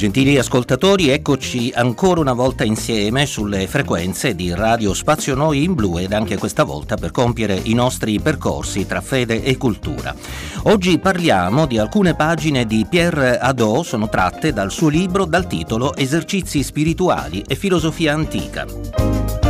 Gentili ascoltatori, eccoci ancora una volta insieme sulle frequenze di Radio Spazio Noi in Blu ed anche questa volta per compiere i nostri percorsi tra fede e cultura. Oggi parliamo di alcune pagine di Pierre Hadot, sono tratte dal suo libro dal titolo Esercizi spirituali e filosofia antica.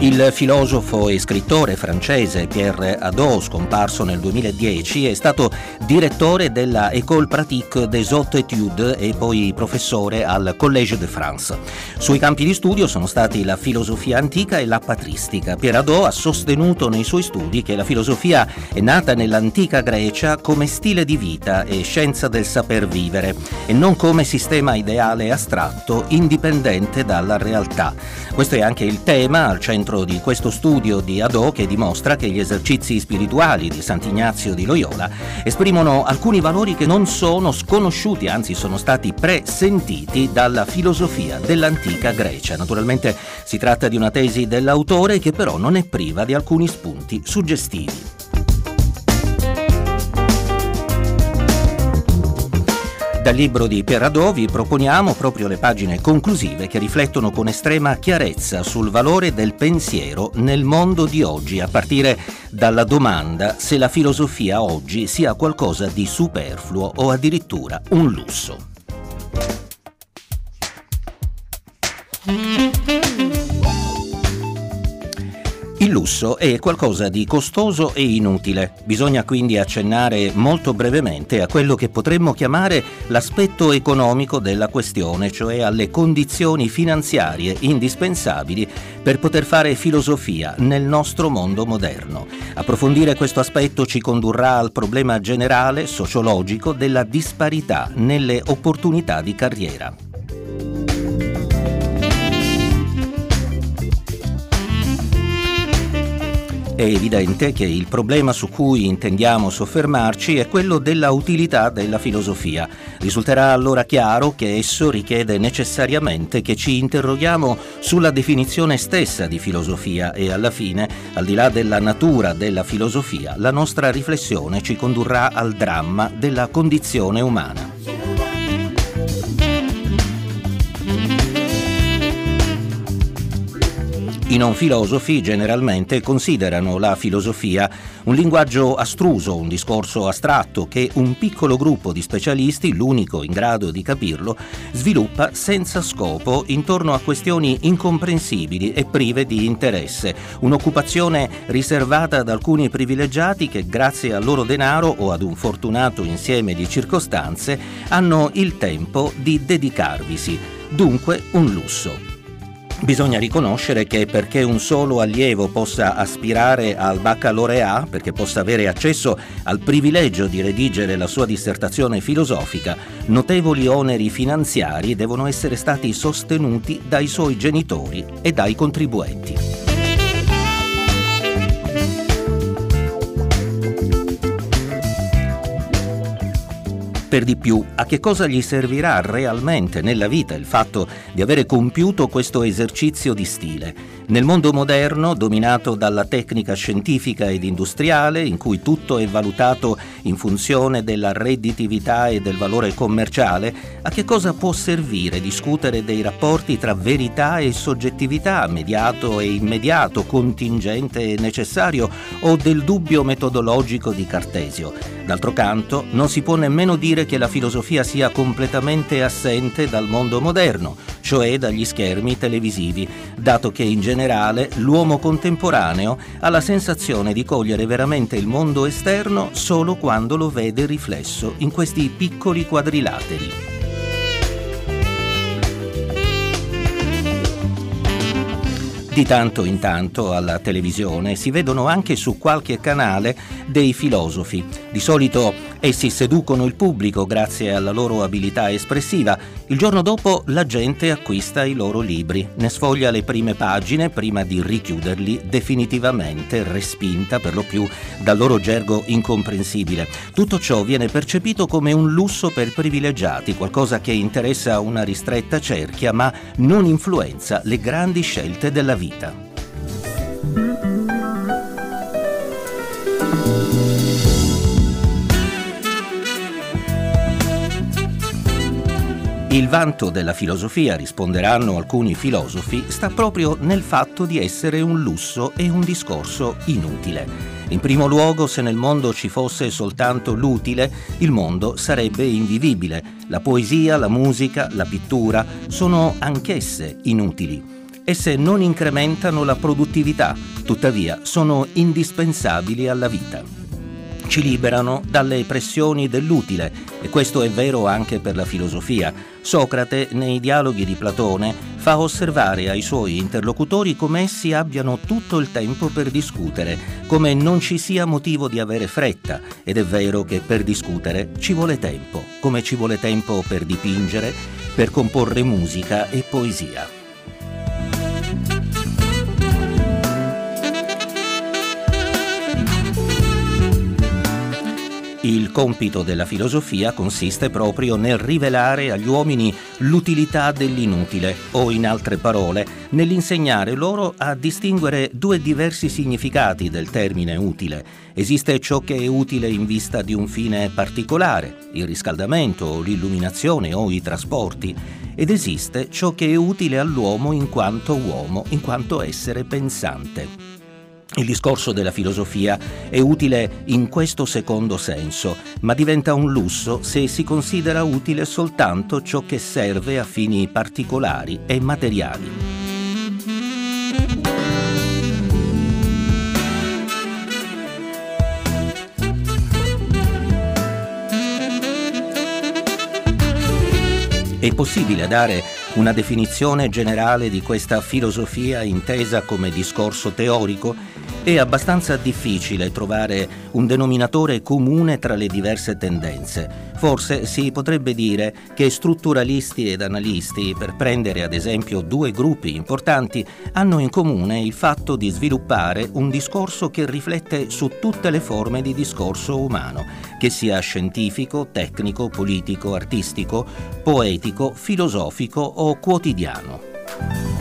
Il filosofo e scrittore francese Pierre Hadot, scomparso nel 2010, è stato direttore della École pratique des hautes études e poi professore al Collège de France. Sui campi di studio sono stati la filosofia antica e la patristica. Pierre Hadot ha sostenuto nei suoi studi che la filosofia è nata nell'antica Grecia come stile di vita e scienza del saper vivere e non come sistema ideale astratto indipendente dalla realtà. Questo è anche il tema al centro centro di questo studio di Adò che dimostra che gli esercizi spirituali di Sant'Ignazio di Loyola esprimono alcuni valori che non sono sconosciuti, anzi sono stati presentiti dalla filosofia dell'antica Grecia. Naturalmente si tratta di una tesi dell'autore che però non è priva di alcuni spunti suggestivi. Dal libro di Perradò vi proponiamo proprio le pagine conclusive che riflettono con estrema chiarezza sul valore del pensiero nel mondo di oggi, a partire dalla domanda se la filosofia oggi sia qualcosa di superfluo o addirittura un lusso. Lusso è qualcosa di costoso e inutile. Bisogna quindi accennare molto brevemente a quello che potremmo chiamare l'aspetto economico della questione, cioè alle condizioni finanziarie indispensabili per poter fare filosofia nel nostro mondo moderno. Approfondire questo aspetto ci condurrà al problema generale sociologico della disparità nelle opportunità di carriera. È evidente che il problema su cui intendiamo soffermarci è quello della utilità della filosofia. Risulterà allora chiaro che esso richiede necessariamente che ci interroghiamo sulla definizione stessa di filosofia e alla fine, al di là della natura della filosofia, la nostra riflessione ci condurrà al dramma della condizione umana. I non filosofi generalmente considerano la filosofia un linguaggio astruso, un discorso astratto che un piccolo gruppo di specialisti, l'unico in grado di capirlo, sviluppa senza scopo intorno a questioni incomprensibili e prive di interesse, un'occupazione riservata ad alcuni privilegiati che grazie al loro denaro o ad un fortunato insieme di circostanze hanno il tempo di dedicarvisi, dunque un lusso. Bisogna riconoscere che perché un solo allievo possa aspirare al baccalaureat, perché possa avere accesso al privilegio di redigere la sua dissertazione filosofica, notevoli oneri finanziari devono essere stati sostenuti dai suoi genitori e dai contribuenti. Per di più a che cosa gli servirà realmente nella vita il fatto di avere compiuto questo esercizio di stile. Nel mondo moderno, dominato dalla tecnica scientifica ed industriale, in cui tutto è valutato in funzione della redditività e del valore commerciale, a che cosa può servire discutere dei rapporti tra verità e soggettività, mediato e immediato, contingente e necessario, o del dubbio metodologico di Cartesio? D'altro canto, non si può nemmeno dire che la filosofia sia completamente assente dal mondo moderno, cioè dagli schermi televisivi, dato che in generale l'uomo contemporaneo ha la sensazione di cogliere veramente il mondo esterno solo quando lo vede riflesso in questi piccoli quadrilateri. Di tanto in tanto alla televisione si vedono anche su qualche canale dei filosofi. Di solito Essi seducono il pubblico grazie alla loro abilità espressiva. Il giorno dopo la gente acquista i loro libri, ne sfoglia le prime pagine prima di richiuderli definitivamente, respinta per lo più dal loro gergo incomprensibile. Tutto ciò viene percepito come un lusso per privilegiati, qualcosa che interessa una ristretta cerchia ma non influenza le grandi scelte della vita. Il vanto della filosofia, risponderanno alcuni filosofi, sta proprio nel fatto di essere un lusso e un discorso inutile. In primo luogo, se nel mondo ci fosse soltanto l'utile, il mondo sarebbe invivibile. La poesia, la musica, la pittura sono anch'esse inutili. Esse non incrementano la produttività, tuttavia sono indispensabili alla vita ci liberano dalle pressioni dell'utile e questo è vero anche per la filosofia. Socrate, nei dialoghi di Platone, fa osservare ai suoi interlocutori come essi abbiano tutto il tempo per discutere, come non ci sia motivo di avere fretta, ed è vero che per discutere ci vuole tempo, come ci vuole tempo per dipingere, per comporre musica e poesia. Compito della filosofia consiste proprio nel rivelare agli uomini l'utilità dell'inutile, o in altre parole, nell'insegnare loro a distinguere due diversi significati del termine utile. Esiste ciò che è utile in vista di un fine particolare, il riscaldamento, l'illuminazione o i trasporti, ed esiste ciò che è utile all'uomo in quanto uomo, in quanto essere pensante. Il discorso della filosofia è utile in questo secondo senso, ma diventa un lusso se si considera utile soltanto ciò che serve a fini particolari e materiali. È possibile dare una definizione generale di questa filosofia intesa come discorso teorico? È abbastanza difficile trovare un denominatore comune tra le diverse tendenze. Forse si potrebbe dire che strutturalisti ed analisti, per prendere ad esempio due gruppi importanti, hanno in comune il fatto di sviluppare un discorso che riflette su tutte le forme di discorso umano, che sia scientifico, tecnico, politico, artistico, poetico, filosofico o quotidiano.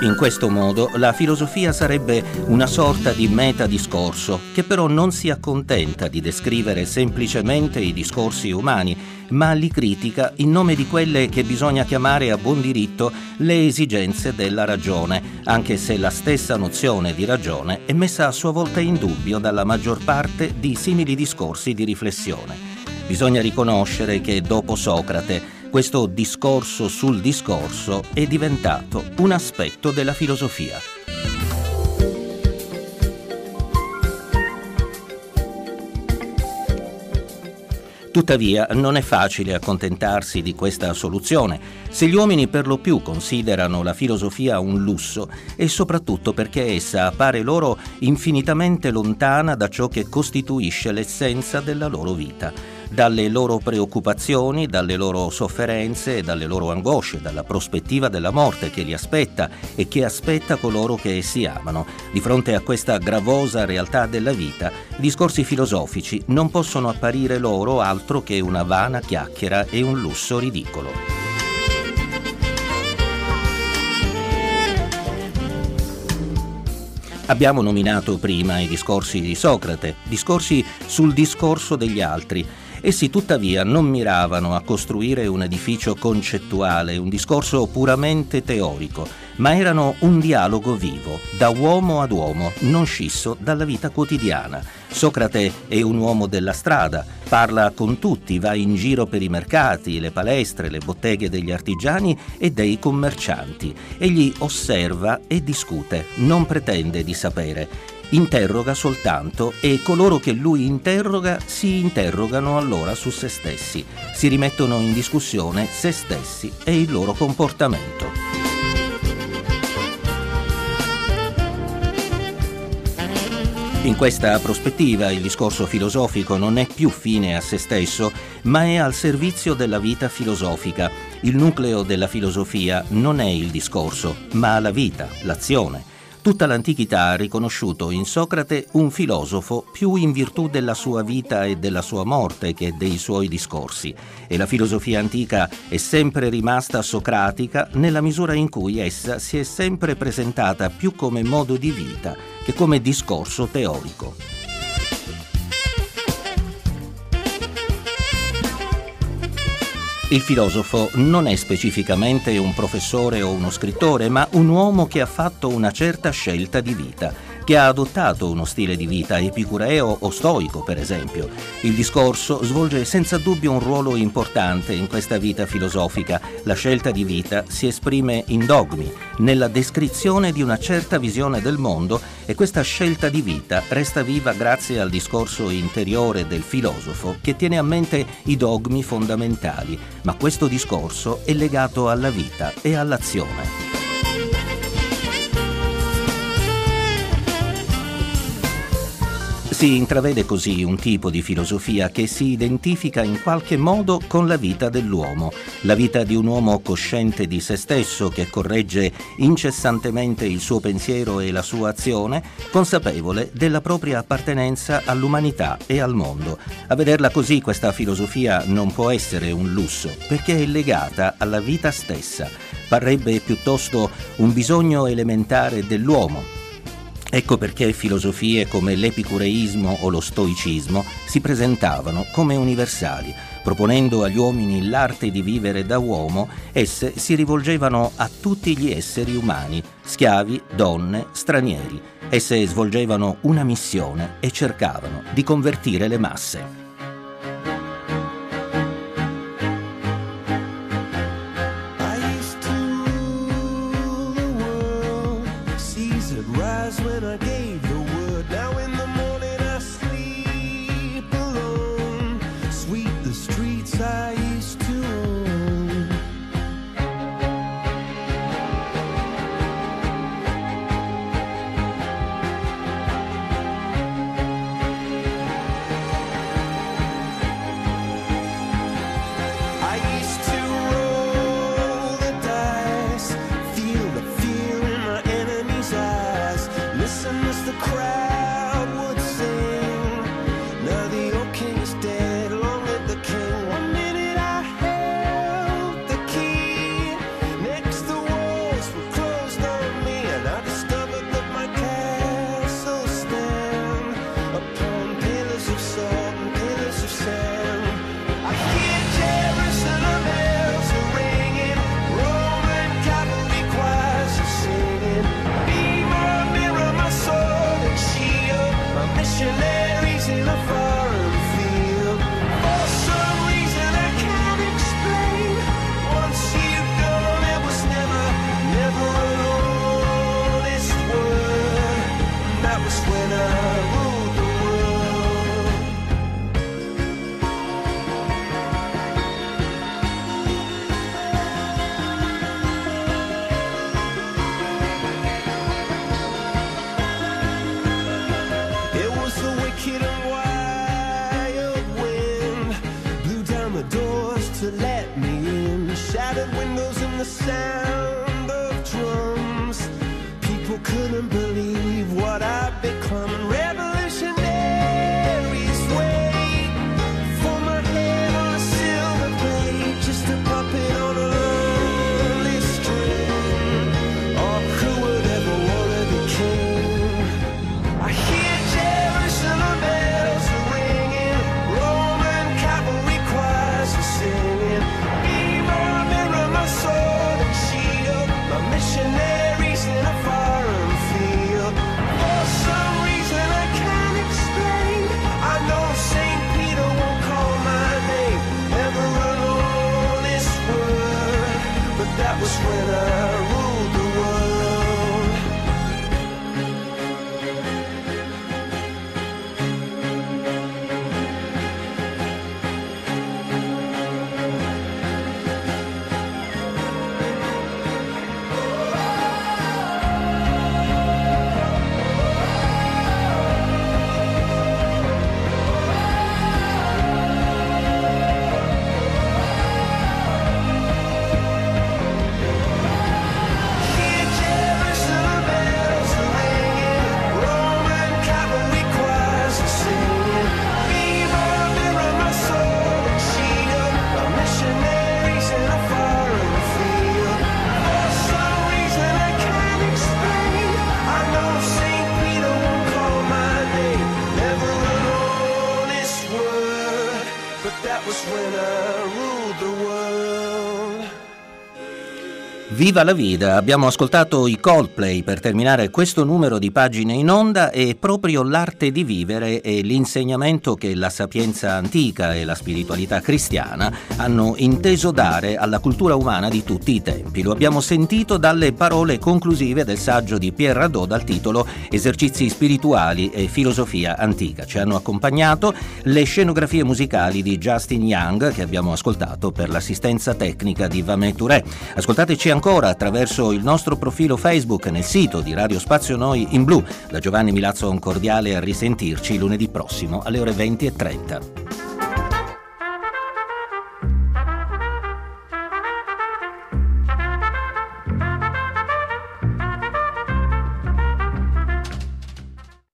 In questo modo la filosofia sarebbe una sorta di metadiscorso che però non si accontenta di descrivere semplicemente i discorsi umani, ma li critica in nome di quelle che bisogna chiamare a buon diritto le esigenze della ragione, anche se la stessa nozione di ragione è messa a sua volta in dubbio dalla maggior parte di simili discorsi di riflessione. Bisogna riconoscere che dopo Socrate questo discorso sul discorso è diventato un aspetto della filosofia. Tuttavia non è facile accontentarsi di questa soluzione se gli uomini per lo più considerano la filosofia un lusso e soprattutto perché essa appare loro infinitamente lontana da ciò che costituisce l'essenza della loro vita dalle loro preoccupazioni, dalle loro sofferenze, dalle loro angosce, dalla prospettiva della morte che li aspetta e che aspetta coloro che essi amano. Di fronte a questa gravosa realtà della vita, discorsi filosofici non possono apparire loro altro che una vana chiacchiera e un lusso ridicolo. Abbiamo nominato prima i discorsi di Socrate, discorsi sul discorso degli altri. Essi tuttavia non miravano a costruire un edificio concettuale, un discorso puramente teorico, ma erano un dialogo vivo, da uomo ad uomo, non scisso dalla vita quotidiana. Socrate è un uomo della strada, parla con tutti, va in giro per i mercati, le palestre, le botteghe degli artigiani e dei commercianti. Egli osserva e discute, non pretende di sapere interroga soltanto e coloro che lui interroga si interrogano allora su se stessi, si rimettono in discussione se stessi e il loro comportamento. In questa prospettiva il discorso filosofico non è più fine a se stesso, ma è al servizio della vita filosofica. Il nucleo della filosofia non è il discorso, ma la vita, l'azione. Tutta l'antichità ha riconosciuto in Socrate un filosofo più in virtù della sua vita e della sua morte che dei suoi discorsi e la filosofia antica è sempre rimasta socratica nella misura in cui essa si è sempre presentata più come modo di vita che come discorso teorico. Il filosofo non è specificamente un professore o uno scrittore, ma un uomo che ha fatto una certa scelta di vita che ha adottato uno stile di vita epicureo o stoico, per esempio. Il discorso svolge senza dubbio un ruolo importante in questa vita filosofica. La scelta di vita si esprime in dogmi, nella descrizione di una certa visione del mondo e questa scelta di vita resta viva grazie al discorso interiore del filosofo che tiene a mente i dogmi fondamentali, ma questo discorso è legato alla vita e all'azione. Si intravede così un tipo di filosofia che si identifica in qualche modo con la vita dell'uomo, la vita di un uomo cosciente di se stesso che corregge incessantemente il suo pensiero e la sua azione, consapevole della propria appartenenza all'umanità e al mondo. A vederla così questa filosofia non può essere un lusso, perché è legata alla vita stessa. Parrebbe piuttosto un bisogno elementare dell'uomo, Ecco perché filosofie come l'epicureismo o lo stoicismo si presentavano come universali. Proponendo agli uomini l'arte di vivere da uomo, esse si rivolgevano a tutti gli esseri umani, schiavi, donne, stranieri. Esse svolgevano una missione e cercavano di convertire le masse. this. Viva la vida! Abbiamo ascoltato i Coldplay per terminare questo numero di pagine in onda e proprio l'arte di vivere e l'insegnamento che la sapienza antica e la spiritualità cristiana hanno inteso dare alla cultura umana di tutti i tempi. Lo abbiamo sentito dalle parole conclusive del saggio di Pierre Radot dal titolo Esercizi spirituali e filosofia antica. Ci hanno accompagnato le scenografie musicali di Justin Young che abbiamo ascoltato per l'assistenza tecnica di Vamet Touré. Ascoltateci ancora attraverso il nostro profilo Facebook nel sito di Radio Spazio Noi in Blu. Da Giovanni Milazzo un cordiale a risentirci lunedì prossimo alle ore 20.30.